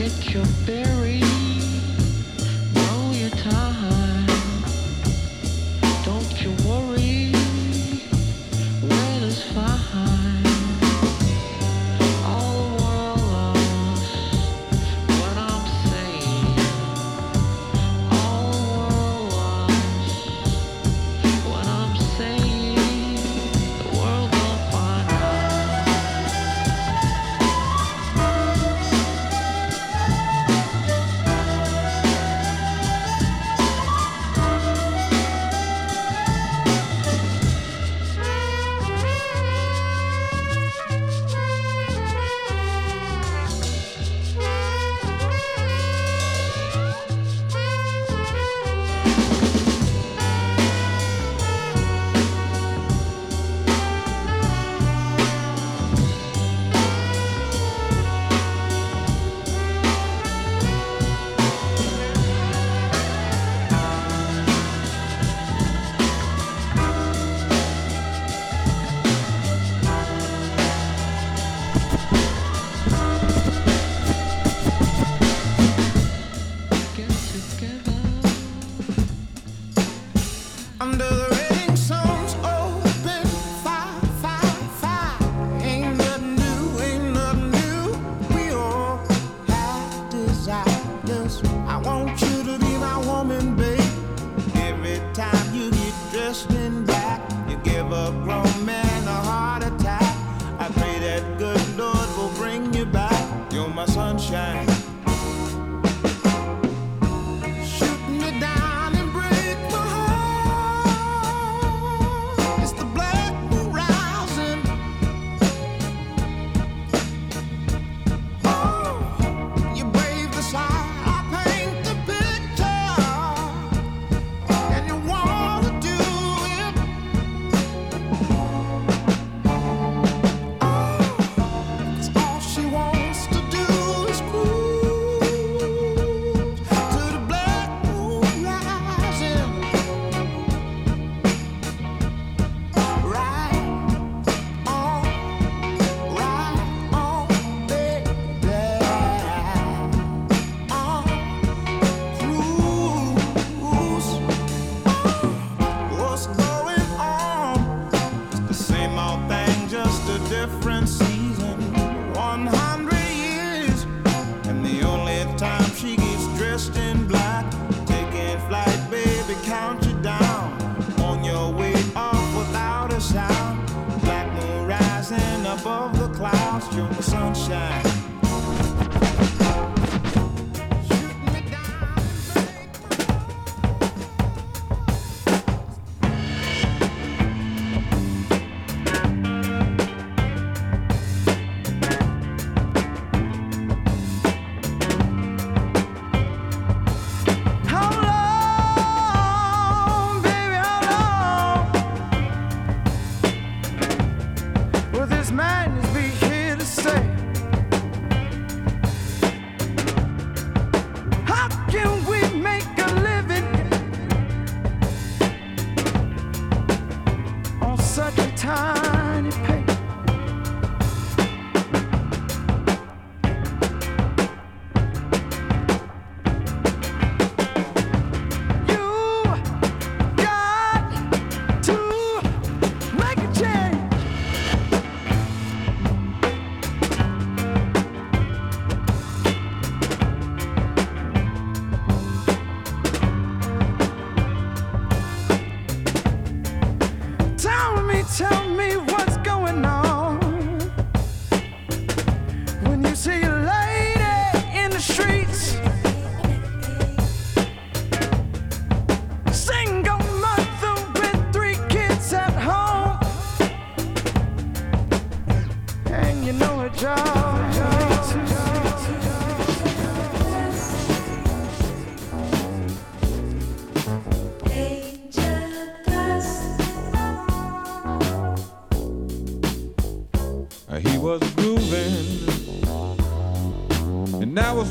get your berries.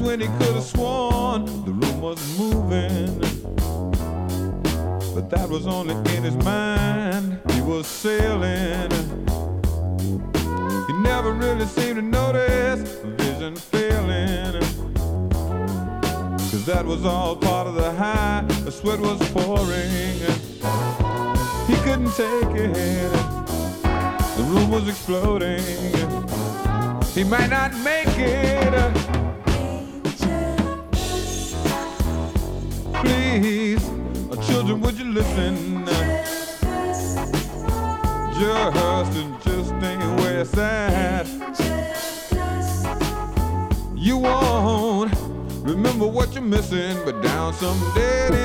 When he could have sworn the room was moving. But that was only in his mind. He was sailing. He never really seemed to notice vision failing. Cause that was all part of the high. The sweat was pouring. He couldn't take it. The room was exploding. He might not make but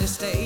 I'm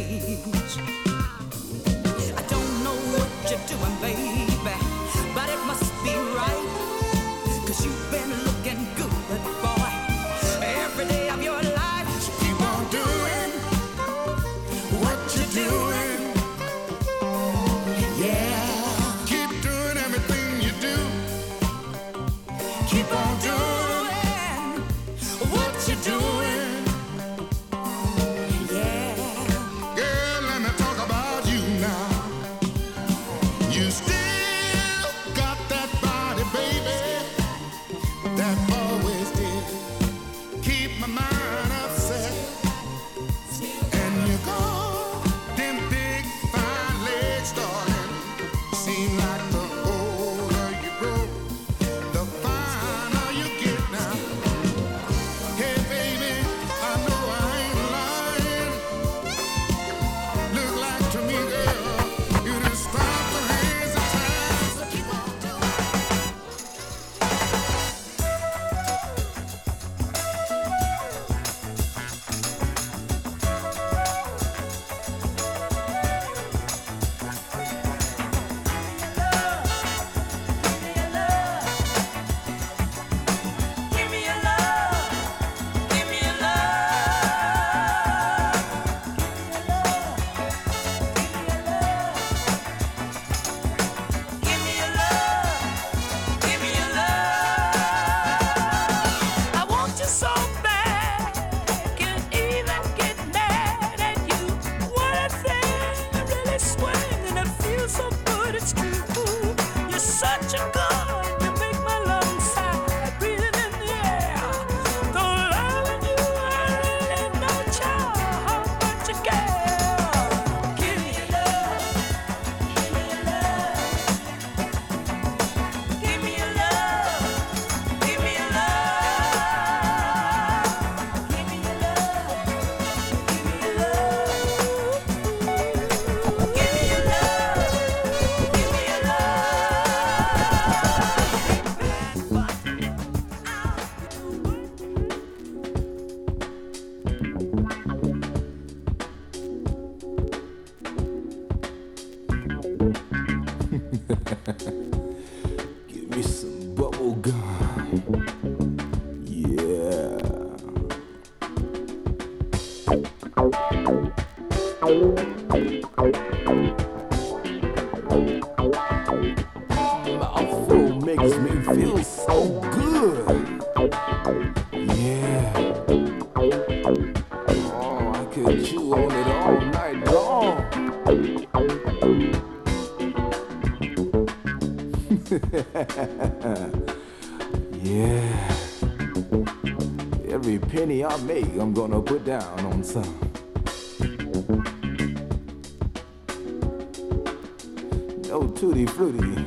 No tutti frutti,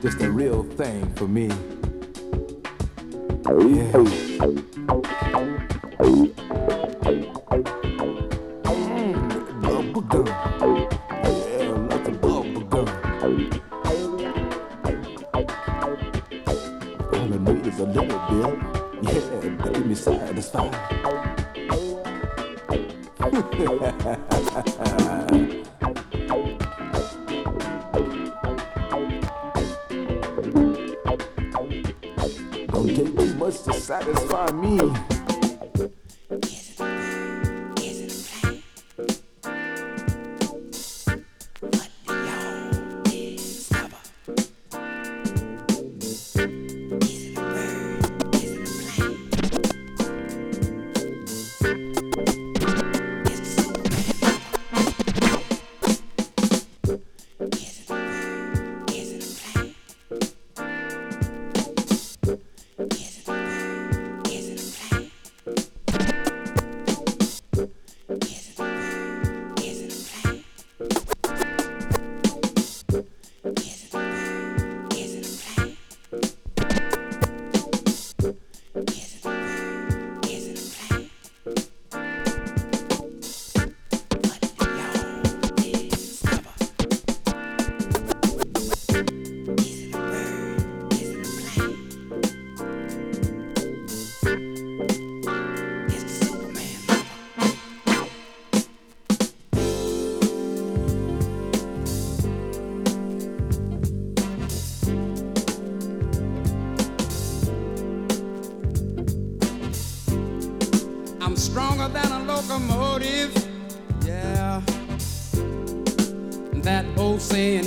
just a real thing for me. Take too much to satisfy me.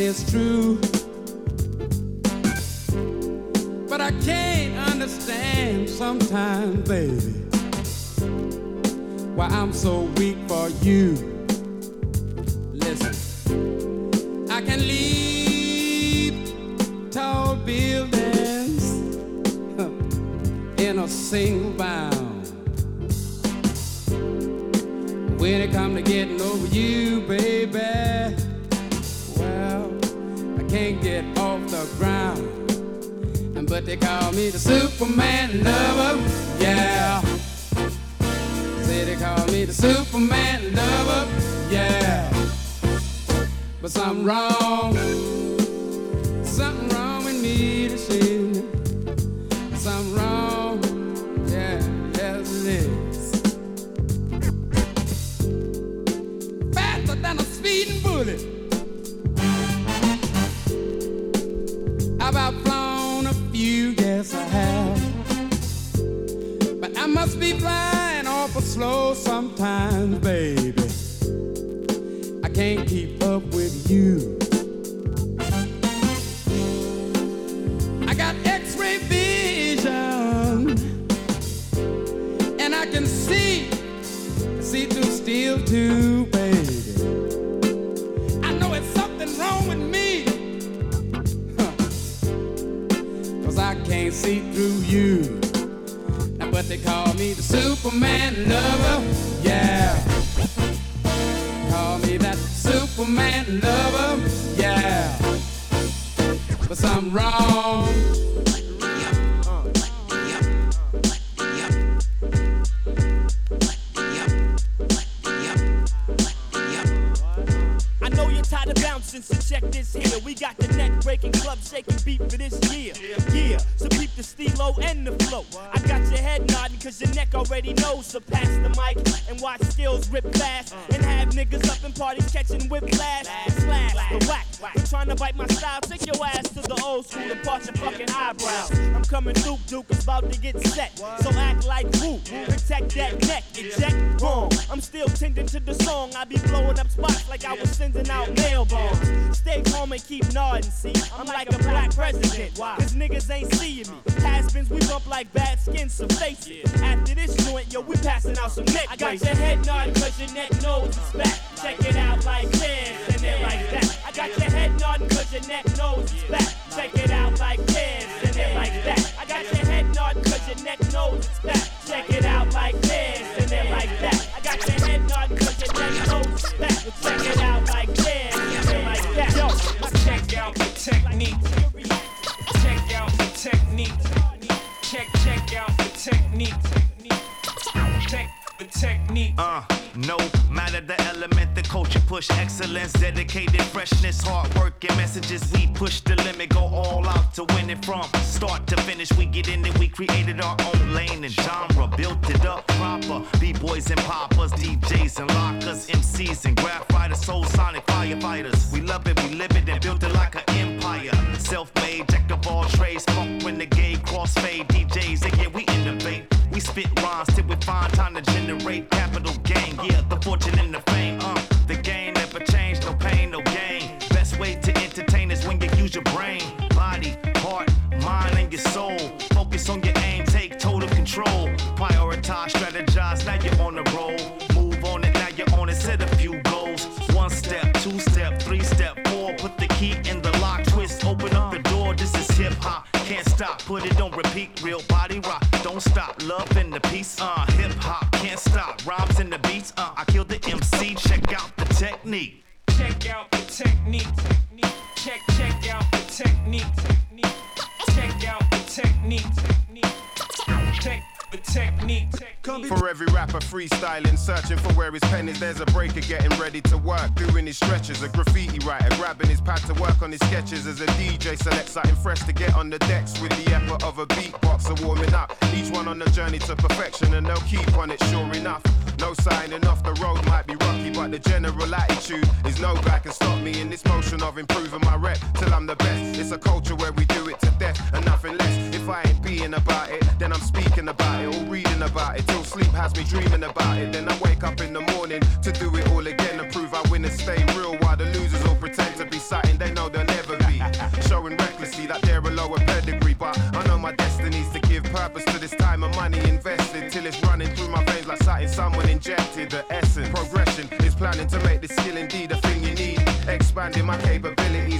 is true. But I can't understand sometimes, baby, why I'm so weak for you. Listen, I can leap tall buildings in a single bound. When it comes to getting over you, baby can't get off the ground. But they call me the Superman lover, yeah. Say they call me the Superman lover, yeah. But something wrong, something wrong with me to see. Something wrong, yeah, yes it is. Faster than a speeding bullet. slow sometimes, baby. I can't keep up with you. I got x ray vision, and I can see, see through steel, too. They call me the Superman lover, yeah. Call me that Superman lover, yeah. But something wrong. so check this here. We got the neck breaking, club shaking beat for this year. Yeah, so keep the steelo and the flow. I got your head nodding, cause your neck already knows. So pass the mic and watch skills rip fast. And have niggas up in parties catching whiplash. Slash the whack. Been trying to bite my style, take your ass to the old school and part your fucking eyebrows. I'm coming through, Duke, it's about to get set. So act like woo, protect that neck, eject wrong. I'm still tending to the song, I be blowing up spots like I was sending out mail bombs. Stay calm and keep nodding, see? I'm like a black president, cause niggas ain't seeing me. Has-beens, we bump like bad skin surfaces. After this joint, yo, we passing out some neck I got your head nodding cause your neck knows it's back check it out like this and it like that. I got your head nodding cause your neck knows it's back. Check it out like this and it like that. I got your head nodding cause your neck knows it's back. Check it out like this and it like that. I got your head nodding cause your neck knows it's back. Check it out like this and it like that. Yo, check out the technique. Check out the technique. Check, check out the technique technique. Uh, no matter the element, the culture push excellence, dedicated freshness, hard work and messages. We push the limit, go all out to win it from start to finish. We get in it, we created our own lane and genre, built it up proper. B boys and poppers, DJs and lockers, MCs and graphite soul sonic firefighters. We love it, we live it, and built it like an empire. Self made, jack of all trades, funk gay crossfade, DJs, and yeah, we innovate. Spit rhymes till we find time to generate capital gain. Yeah, the fortune and the fame, uh, the game never changed, no pain, no gain. Best way to entertain is when you use your brain, body, heart, mind, and your soul. Focus on your aim, take total control. Prioritize, strategize, now you're on the roll. Move on it, now you're on it, set a few goals. One step, two step, three step, four. Put the key in the lock, twist, open up the door. This is hip hop, can't stop, put it on repeat. Real don't stop. Love in the piece, uh, hip hop, can't stop. Rhymes in the beats, uh, I kill the MC. Check out the technique. Check out the technique. For every rapper freestyling, searching for where his pen is, there's a breaker getting ready to work. Doing his stretches, a graffiti writer, grabbing his pad to work on his sketches. As a DJ selects something fresh to get on the decks with the effort of a beatboxer warming up. Each one on the journey to perfection, and they'll keep on it, sure enough. No signing off, the road might be rocky, but the general attitude is no guy can stop me in this motion of improving my rep till I'm the best. It's a culture where we do it to death and nothing less. If I ain't being about it, then I'm speaking about it or reading about it till sleep has me dreaming about it. Then I wake up in the morning to do it all again and prove I win and stay real while the losers all pretend to be something they know they'll never be. Showing recklessly that they're a lower pedigree, but I know my destiny's to give purpose to this time and money invested till it's running through my veins like something someone injected. The essence, progression is planning to make this skill indeed a thing you need. Expanding my capabilities,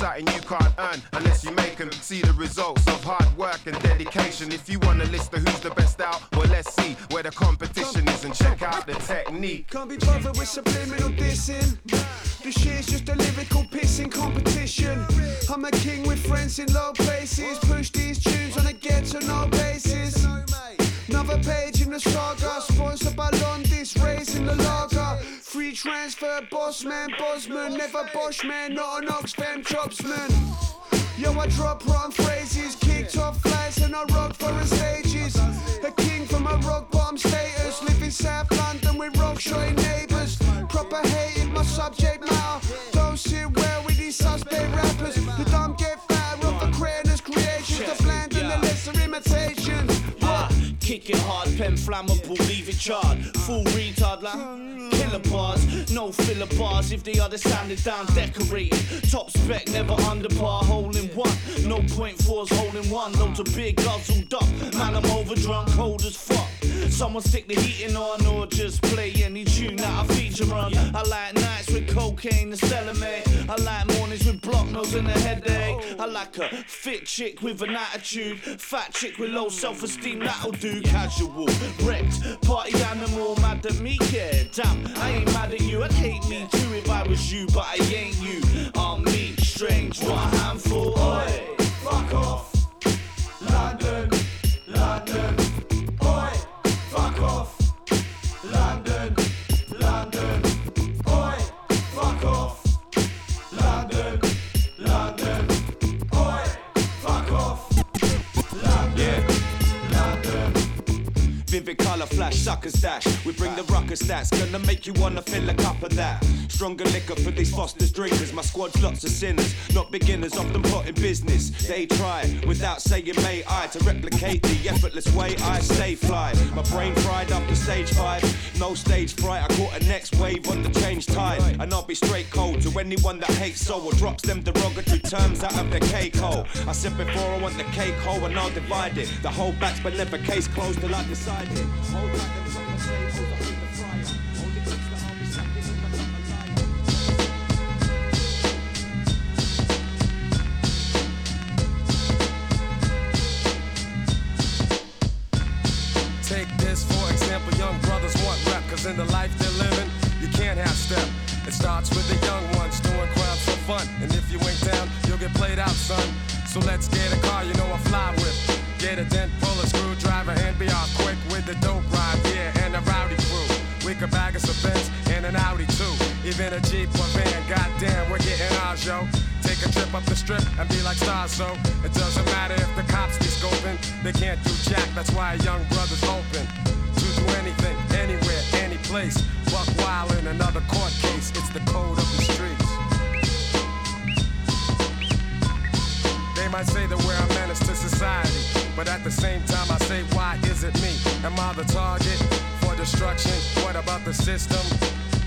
something you can't earn unless you make them see the results of hard work and dedication. If you want a list of who's the best out, well, let's see where the competition is and check out the technique. Can't be bothered with subliminal dissing. This shit's just a lyrical pissing competition. I'm a king with friends in low places. Push these tunes on a get to know basis. Another page in the saga, sponsored by Londis, raising the lager. Transfer, boss man, bossman, never bosh man, not an Oxfam chopsman. Yo, I drop wrong phrases, kicked off flights and I rock foreign stages. A king from a rock bottom status, live in South London with rock showing neighbours. Proper hated my subject matter. Don't sit What? Kick it hard, pen flammable, leave it charred. Full retard like killer bars, no filler bars if they are the sanded down decorated. Top spec, never under par, hole in one. No point fours, hole in one. Loads of big guzzled up. Man, I'm over drunk, cold as fuck. Someone stick the heating on or just play any tune that I feature on. I like nights with cocaine and Stellamate. I like mornings with block nose and a headache. I like a fit chick with an attitude. Fat chick with low self esteem, that'll do. Casual, wrecked, party animal, mad at me, yeah. Damn, I ain't mad at you. I'd hate me too if I was you, but I ain't you. I'm me, strange, what a handful. Oi, fuck off. London. Vivid colour flash, suckers dash. We bring the ruckus stats, gonna make you wanna fill a cup of that. Stronger liquor for these Foster's drinkers. My squad's lots of sinners, not beginners, often put in business. They try, without saying may I, to replicate the effortless way I stay fly. My brain fried up after stage five, no stage fright. I caught a next wave on the change tide. And I'll be straight cold to anyone that hates so or drops them derogatory terms out of their cake hole. I said before I want the cake hole and I'll divide it. The whole batch, but never case closed till I decide Take this for example, young brothers want rep, cause in the life they're living, you can't have step. It starts with the young ones doing crimes for fun. And if you ain't down, you'll get played out, son. So let's get a car, you know I fly with. Get a dent, the dope ride, yeah, and a rowdy crew. We could bag us a Benz and an Audi too. even a Jeep or van. Goddamn, we're getting ours, yo. Take a trip up the strip and be like stars, so it doesn't matter if the cops be scoping. They can't do jack, that's why a young brother's open to do anything, anywhere, any place. Buck wild in another court case, it's the code of the streets. They might say that we're a menace to society, but at the same time I say, why is it me? Am I the target for destruction? What about the system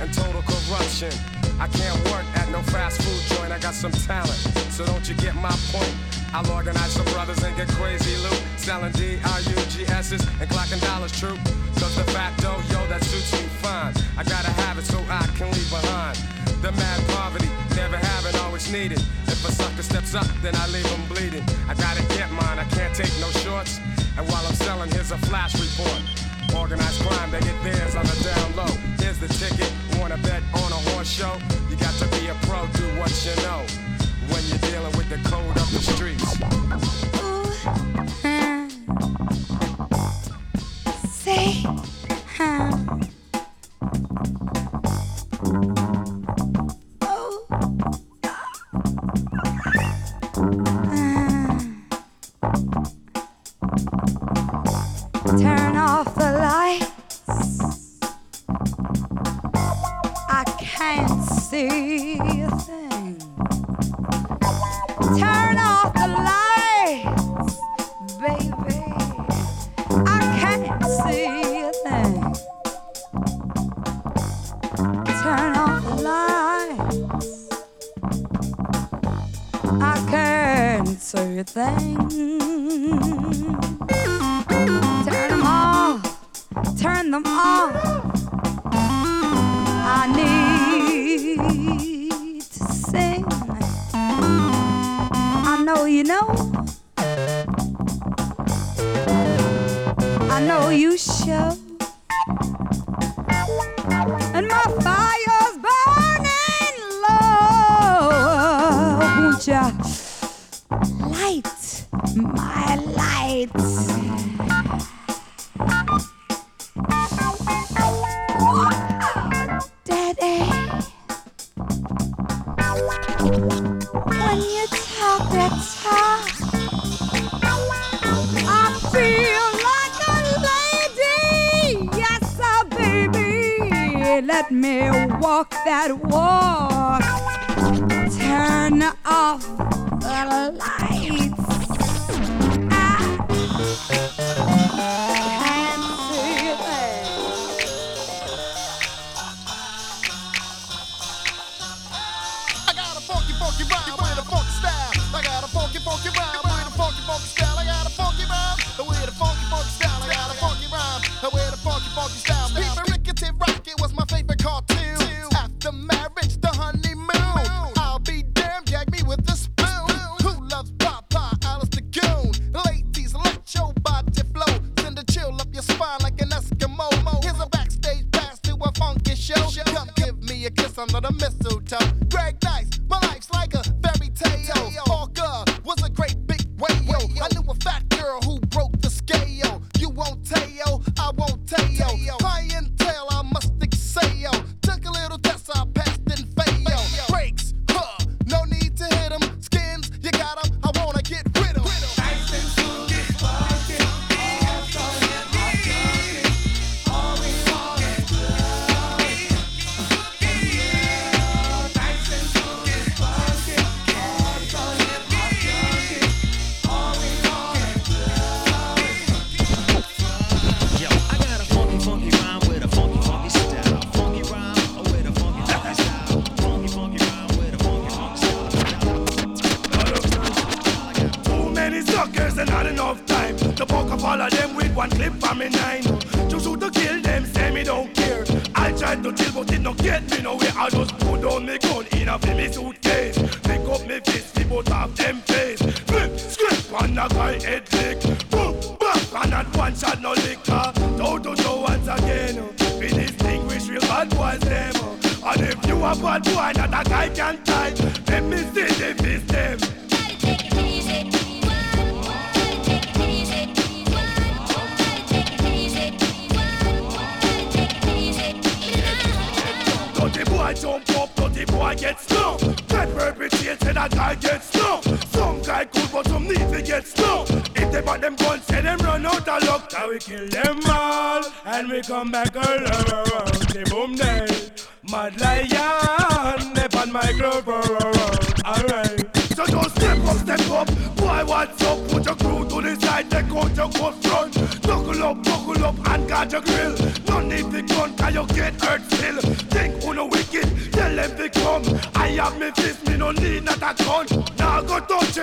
and total corruption? I can't work at no fast food joint, I got some talent, so don't you get my point? I'll organize some brothers and get crazy loot, selling D-R-U-G-S's and clocking dollars true. Cause the facto, yo, that suits me fine. I gotta have it so I can leave behind. The mad poverty, never having, always needed. If a sucker steps up, then I leave him bleeding. I gotta get mine, I can't take no shorts. And while I'm selling, here's a flash report. Organized crime, they get theirs on the down low. Here's the ticket, wanna bet on a horse show? You got to be a pro, do what you know. When you're dealing with the code of the streets. Say, huh? Lights. I can't see a thing. Turn off the lights, baby. I can't see a thing. Turn off the lights. I can't see a thing. Turn them off. I need to sing. I know you know. I know you show. That walk.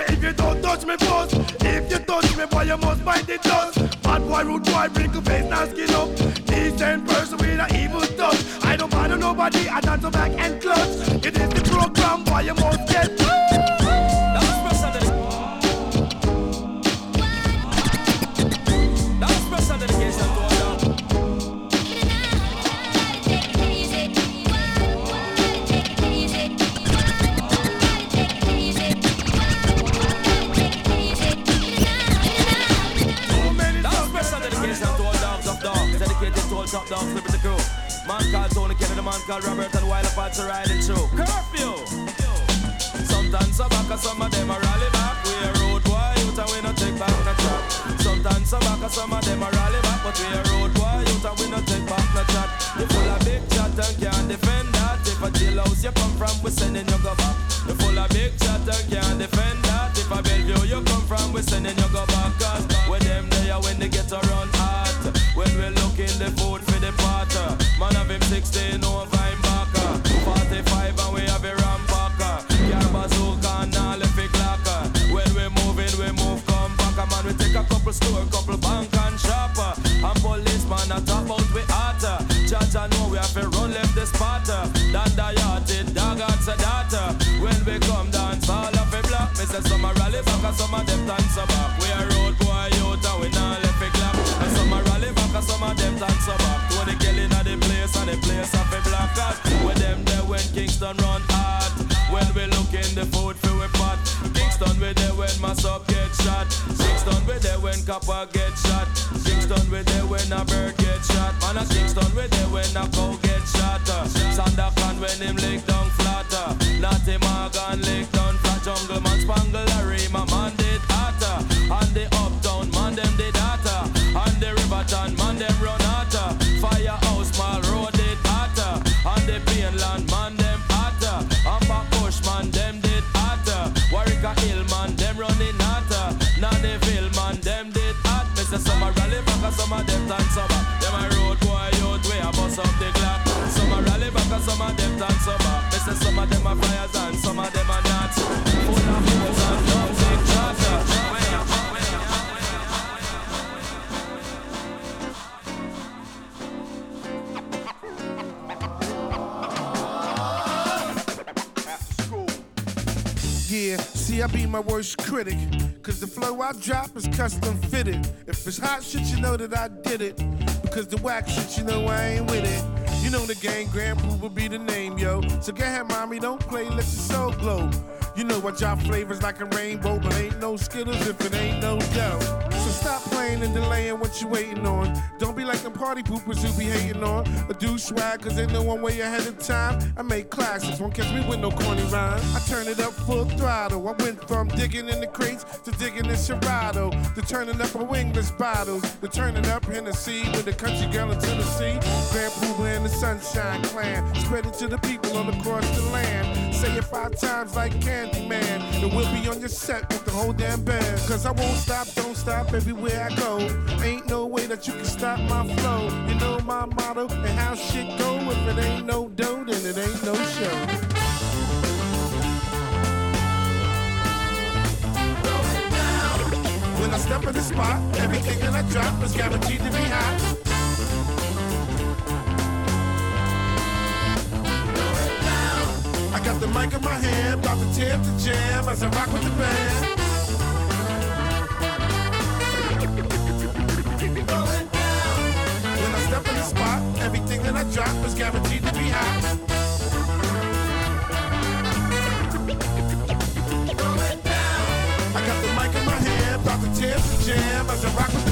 You if you don't touch me first. If you touch me, boy, you must bite the dust. Bad boy, rude boy, wrinkle face, now skin up. Decent person with a evil touch. I don't bother nobody, I dance back and clutch. It is the program, boy, you must get. Top dogs, living the crew. Man called Tony Kennedy, man called Robert, and while apart to riding through. Curfew! Sometimes some back, some of them are rally back. We a road boy, youth, and we no take back no chat. Sometimes some back, some of them are rally back, but we a road boy, youth, and we no take back no chat. You full of big chat and can't defend that. If a jailhouse you come from, we sending you go back. You full of big chat and can't defend that. If a Bellevue you come from, we sending you go back. Cause when them there, when they get around. When we looking the food for the potter. Man have him 16 over run hard. When we look in the food for we pot. Kingston we there when mass up get shot. Kingston we there when copper get shot. Kingston we there when a bird get shot. Man a Kingston we there when a cow get shot. Uh, Sandakan I be my worst critic. Cause the flow I drop is custom fitted. If it's hot shit, you know that I did it. Because the whack shit, you know I ain't with it. You know the gang, Grand Pooh will be the name, yo. So go ahead, mommy, don't play, let your soul glow. You know I drop flavors like a rainbow, but ain't no Skittles if it ain't no dough. Stop playing and delaying what you waiting on. Don't be like them party poopers who be hating on. A do swag, cause they know one way ahead of time. I make classics, won't catch me with no corny rhyme. I turn it up full throttle. I went from digging in the crates to digging in Serato. To turning up a wingless bottles. To turning up Hennessy with the country girl in Tennessee. Pooba and the Sunshine Clan. Spread it to the people all across the land. Say it five times like Candyman. And we'll be on your set with the whole damn band. Cause I won't stop, don't stop everywhere I go. Ain't no way that you can stop my flow. You know my motto and how shit go. If it ain't no dough, then it ain't no show. When I step in the spot, everything that I drop is guaranteed to be hot. Got the mic in my hand, about to tear up the jam as I rock with the band. When I step in the spot, everything that I drop is guaranteed to be hot. I got the mic in my hand, about to tear up the jam as I rock with the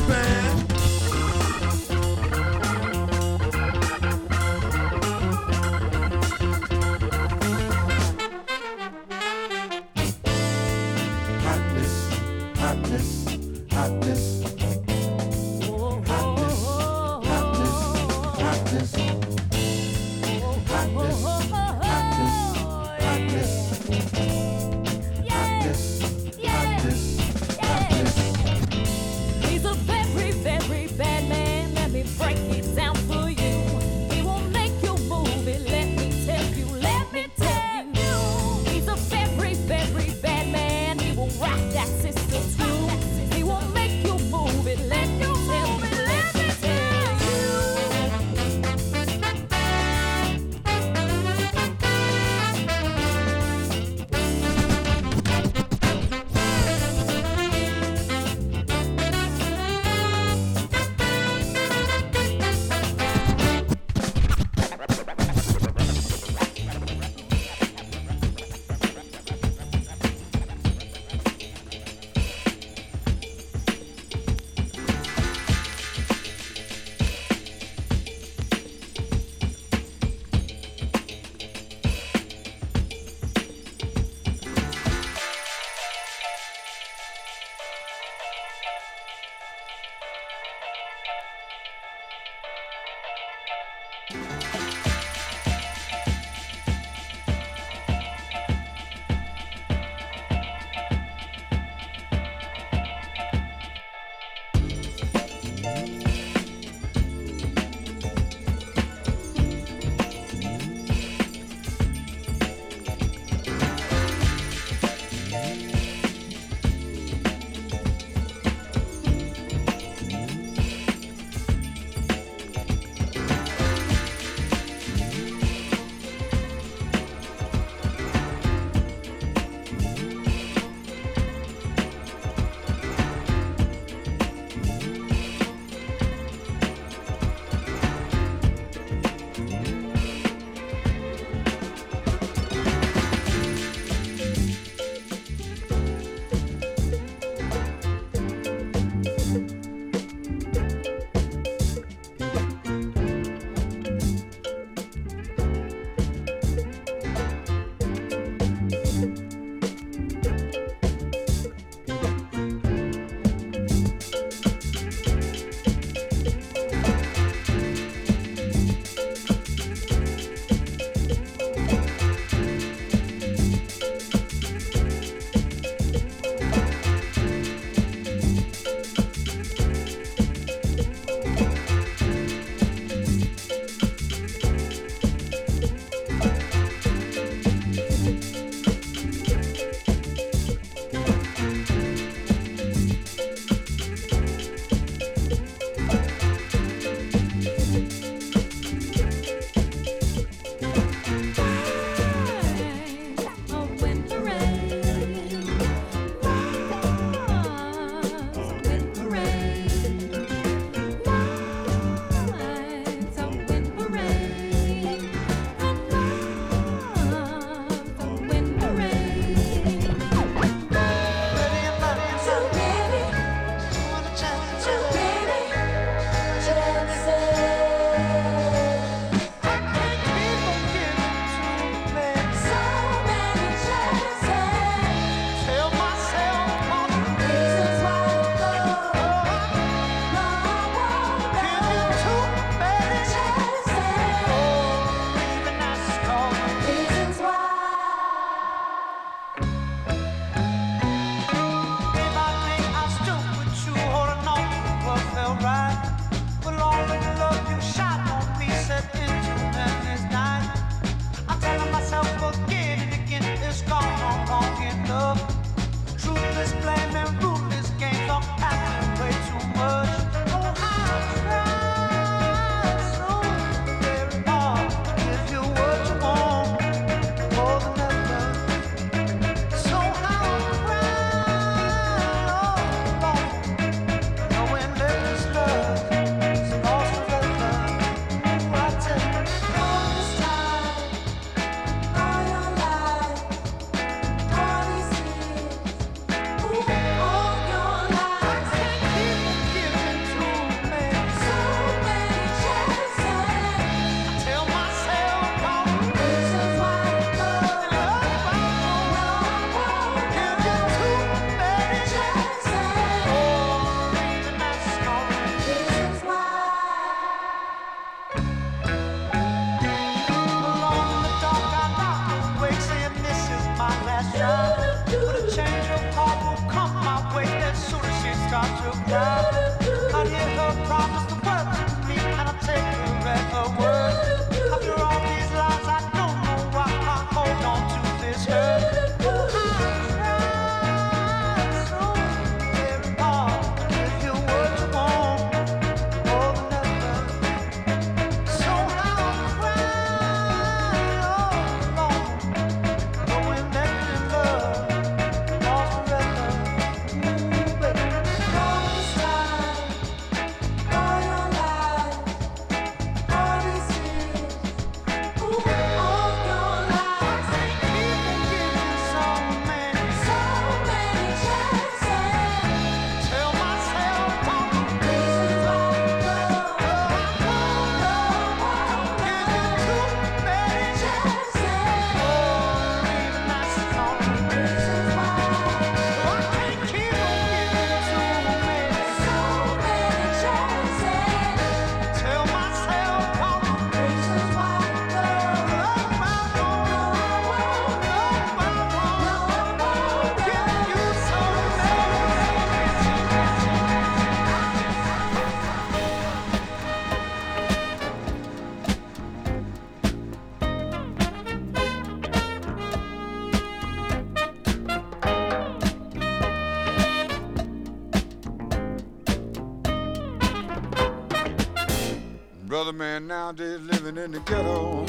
nowadays living in the ghetto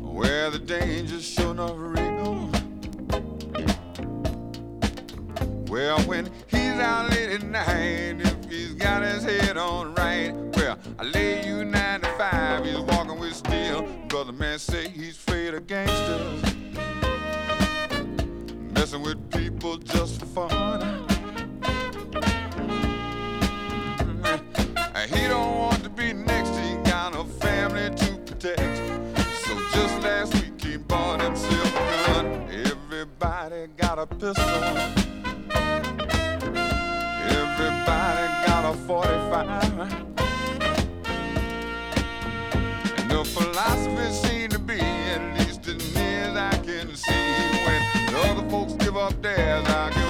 where the danger's sure enough real. Well, when he's out late at night, if he's got his head on right, well, I lay you nine to five, he's walking with steel. Brother man say he's afraid of gangsters, messing with people just for fun. Got a pistol. Everybody got a 45. And the philosophy seemed to be, at least as near as I can see, when the other folks give up theirs, I give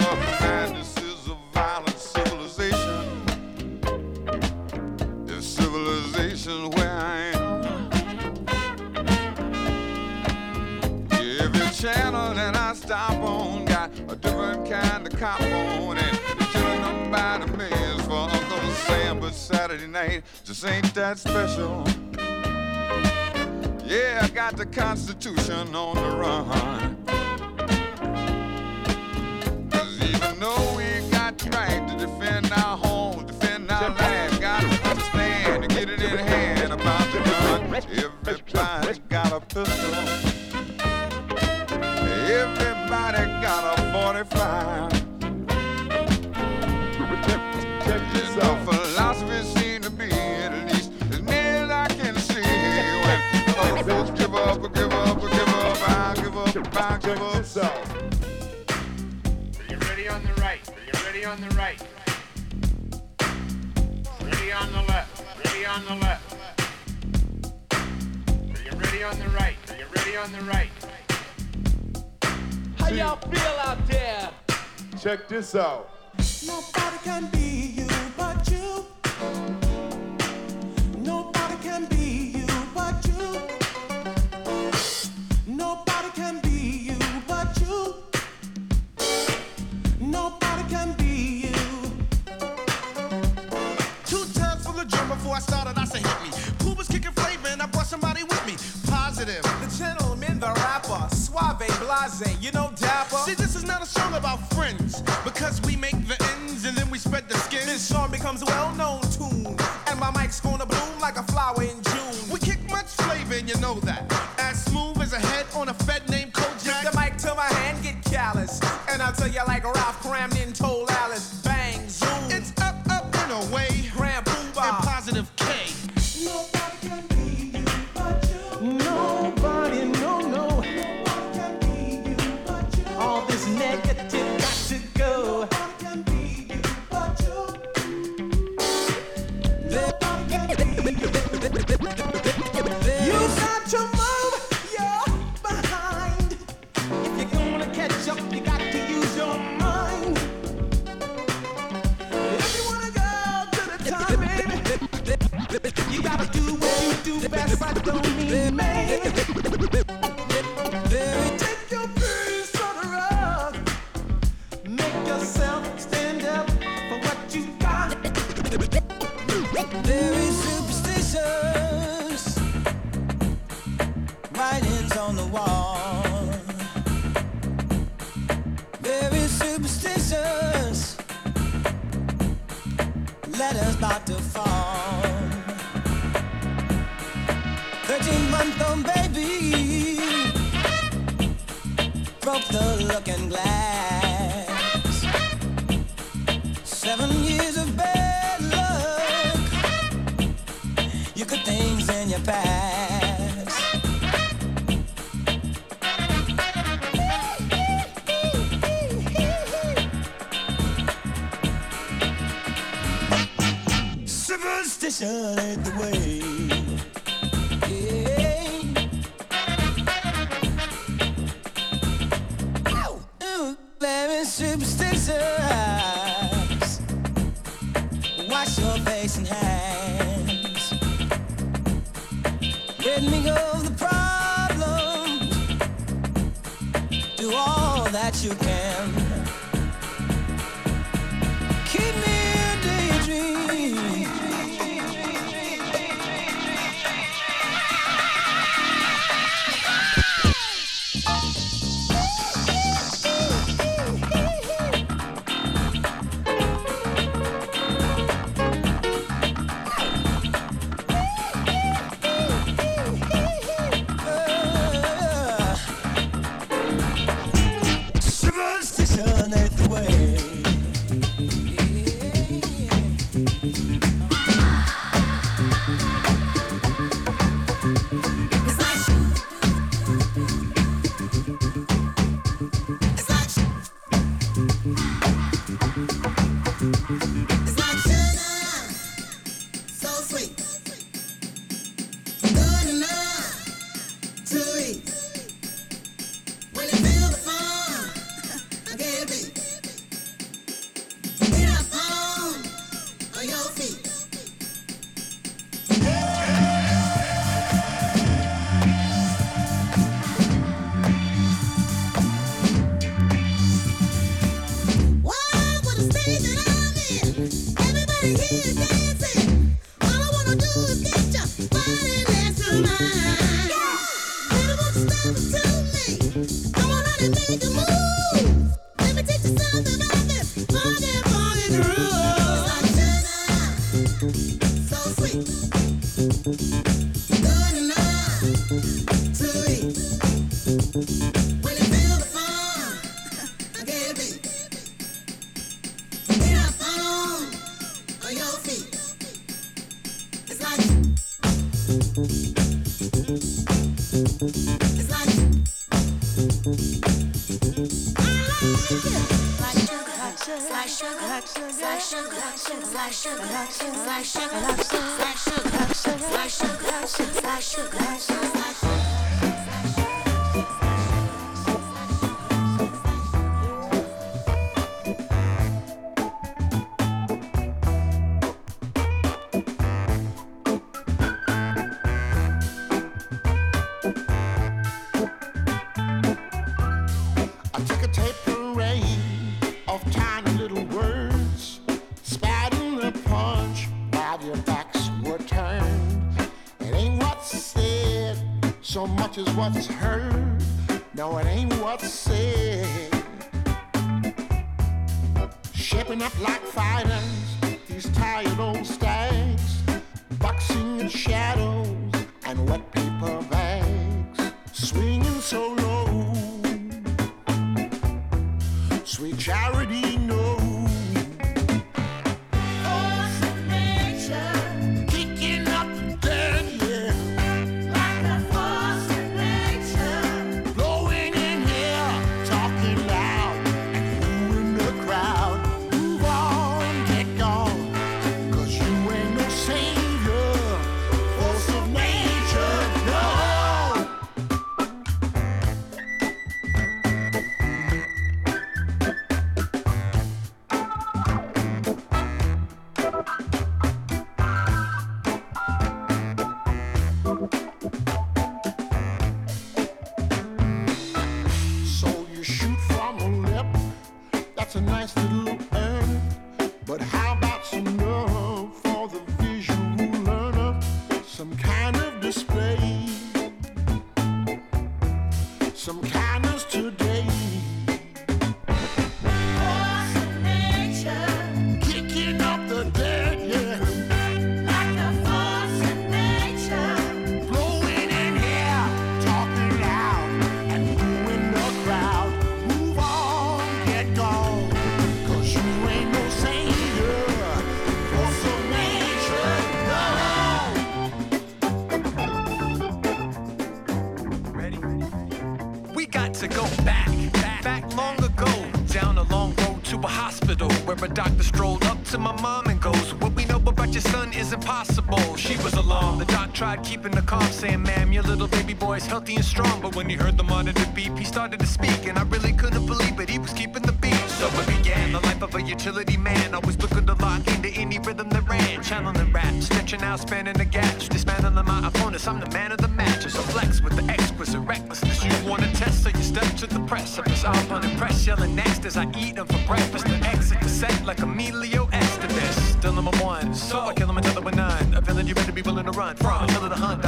night just ain't that special. Yeah, I got the Constitution on the run. Cause even though we got the right to defend our home, defend our land, gotta understand to get it in hand about the gun. Everybody's got a pistol. Everybody got a 45. Up, I give up. Are you ready on the right? Are you ready on the right? Ready on the left? Ready on the left? Are you ready on the right? Are you ready on the right? How y'all feel out there? Check this out. Nobody can be you about to fall. Thirteen month old baby broke the looking glass. Seven years of bad luck. You could things in your past. Tui. I stacks, boxing and shadows. Started to speak, and I really couldn't believe it. He was keeping the beat. So it began the life of a utility man, always looking to lock into any rhythm that ran. Channeling the rap, stretching out, spanning the gaps, dismantling my opponents. I'm the man of the match. A flex with the exquisite recklessness. You wanna test, so you step to the precipice. I'm unimpressed, yelling next as I eat them for breakfast. To exit the set like Emilio Estevez. Still number one, so I kill him until were none. A villain you better be willing to run from. Killer the hunt,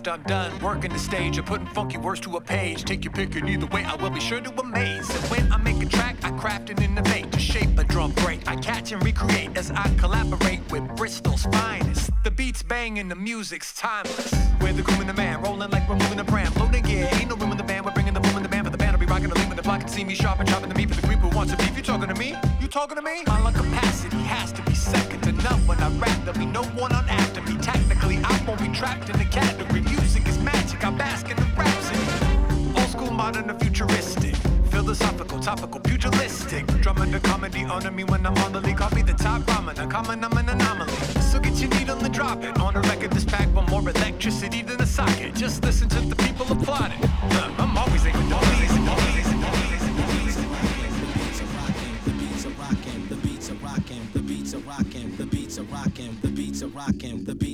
after I'm done working the stage or putting funky words to a page. Take your pick, and either way, I will be sure to amaze. And when I make a track, I craft and innovate to shape a drum break. I catch and recreate as I collaborate with Bristol's finest. The beats bang and the music's timeless. We're the groom and the man, rolling like we're moving the pram. Loading gear, ain't no room in the band. We're bringing the boom in the band for the band. I'll be rocking the lead when the block can see me sharp and chopping the meat for the creep who wants to beef. You talking to me? You talking to me? My lung capacity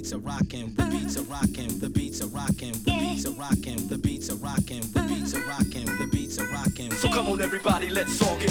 beats are rocking, the beats are rocking, the beats are rocking, the beats are rocking, the beats are rocking, the beats are rocking, the beats are rocking. So come on, everybody, let's all get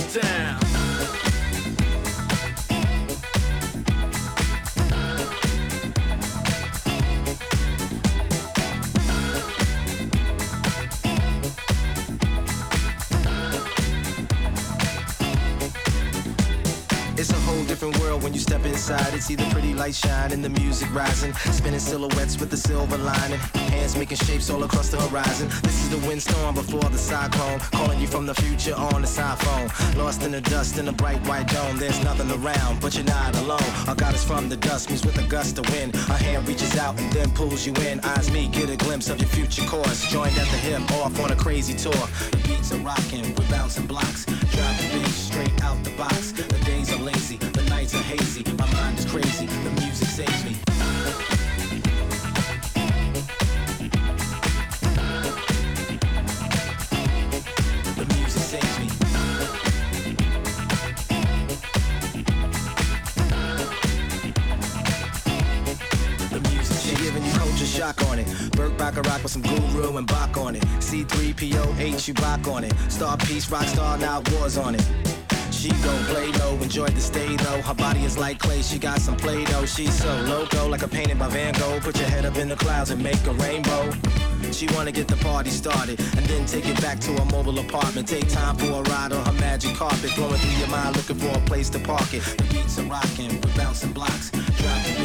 inside. It's either pretty light shine and the music rising, spinning silhouettes with the silver lining, hands making shapes all across the horizon. This is the windstorm before the cyclone, calling you from the future on the side phone. Lost in the dust in a bright white dome. There's nothing around, but you're not alone. Our God is from the dust, means with a gust of wind. Our hand reaches out and then pulls you in. Eyes me, get a glimpse of your future course. Joined at the hip, off on a crazy tour. The beats are rocking, we're bouncing blocks. The beat straight out the box. Hazy. My mind is crazy, the music saves me. The music saves me. The music she giving you culture shock on it. Burt Bacharach with some guru and Bach on it. C3PO, H, you rock on it. Star Peace, rock star, now wars on it. She gon' play low, enjoy the stay though. Her body is like clay, she got some play doh. She's so loco, like a painted by Van Gogh. Put your head up in the clouds and make a rainbow. She wanna get the party started and then take it back to her mobile apartment. Take time for a ride on her magic carpet, flowing through your mind, looking for a place to park it. The beats are rocking, we're bouncing blocks, driving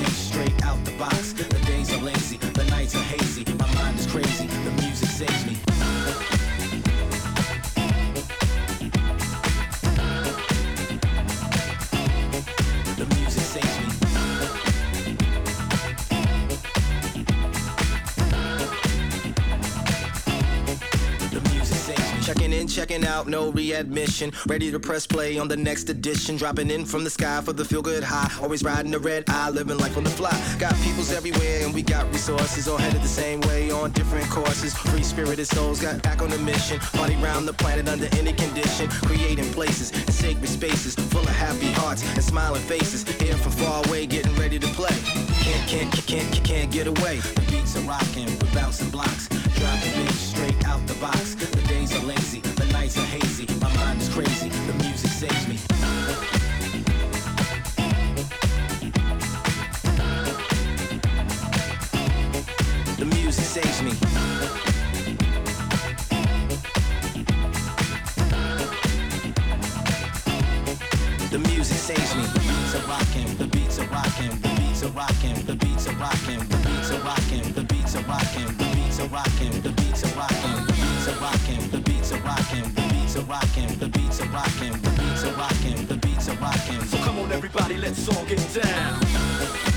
no readmission. Ready to press play on the next edition. Dropping in from the sky for the feel good high. Always riding the red eye, living life on the fly. Got peoples everywhere and we got resources. All headed the same way on different courses. Free spirited souls got back on the mission. Party round the planet under any condition. Creating places and sacred spaces full of happy hearts and smiling faces. Here from far away, getting ready to play. Can't, can't, can't, can't, can't get away. The beats are rocking, we're bouncing blocks. Driving beats straight out the box. The days are lazy, saves me. The music saves me. Beats are rocking, the beats are rocking, the beats are rocking, the beats are rocking, the beats are rocking, the beats are rocking, the beats are rocking, the beats are rocking, the beats are rocking, the beats are rocking, the beats are rocking, the beats are rocking, the beats are rocking, the beats are rocking. So come on everybody, let's all get down.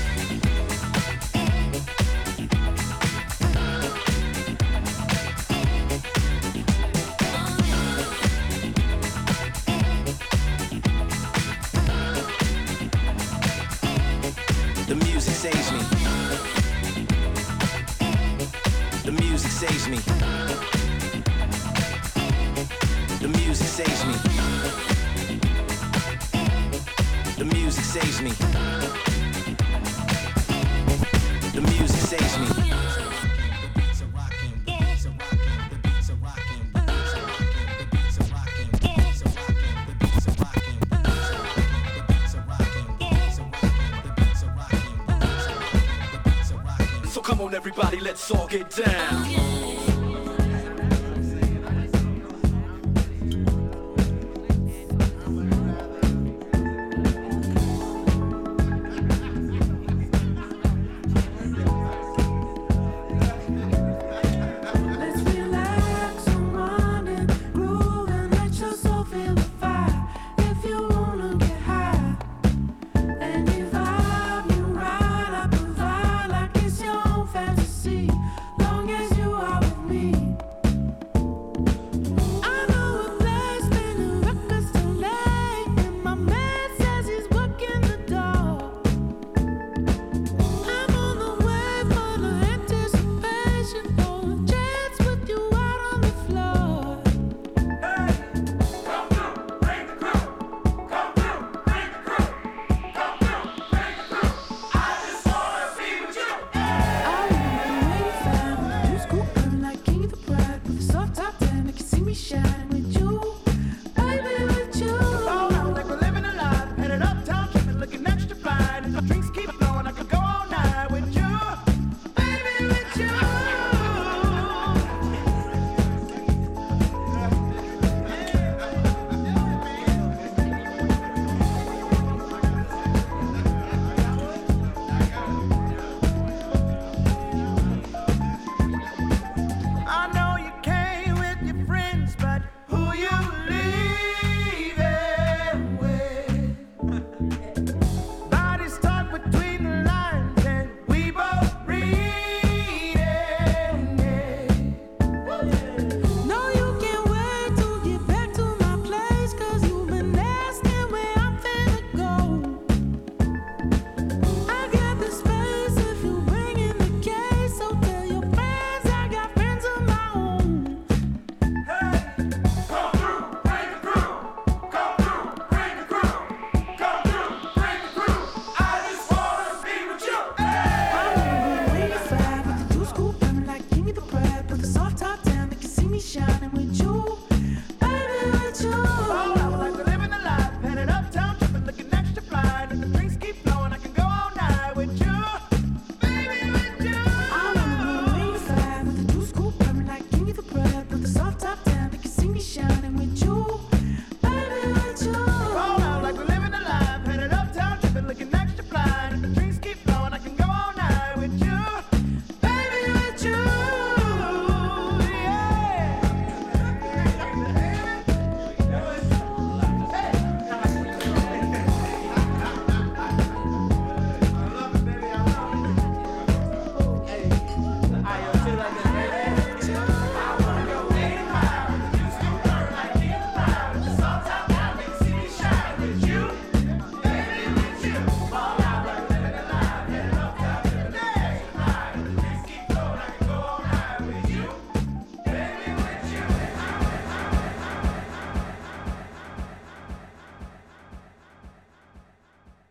Saves me. The music saves me. So come on, everybody, let's all get down.